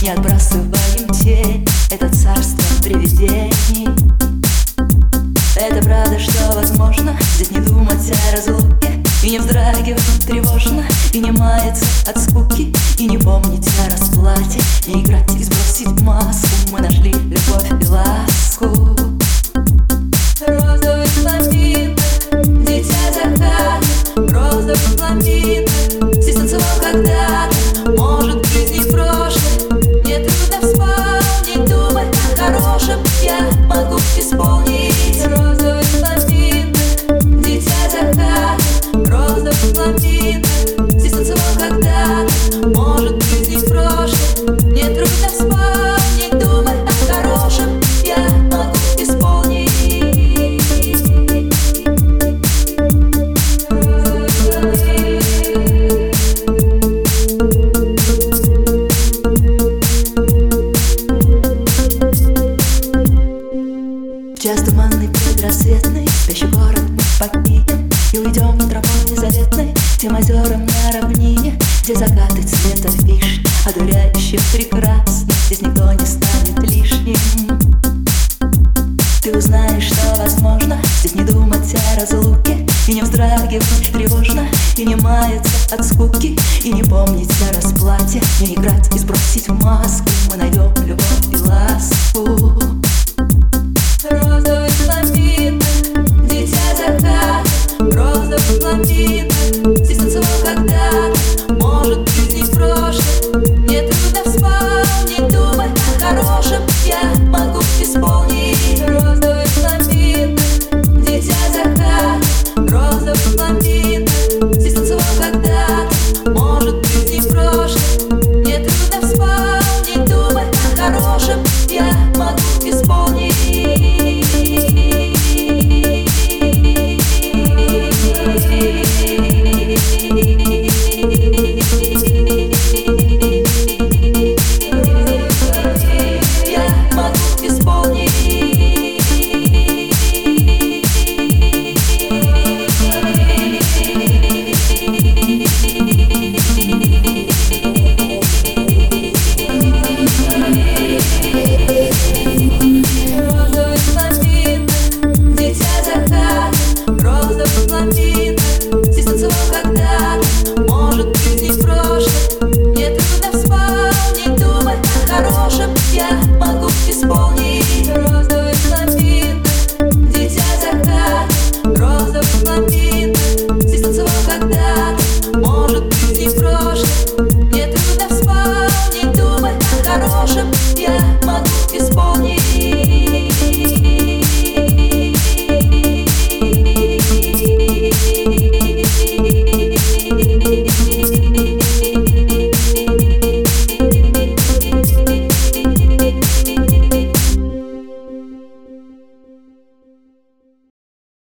Не отбрасываем тень. Это царство привидений. Это правда, что возможно Здесь не думать о разлуке. И не вздрагивать тревожно И не маяться от скуки. И не помнить о расплате и играть и сбросить мать исполни Тем озером на равнине, где закаты цвета вишни Одуряющих прекрасно, здесь никто не станет лишним. Ты узнаешь, что возможно, здесь не думать о разлуке И не вздрагивать тревожно, и не маяться от скуки И не помнить о расплате, не играть и сбросить маску. Мы найдем любовь и ласку.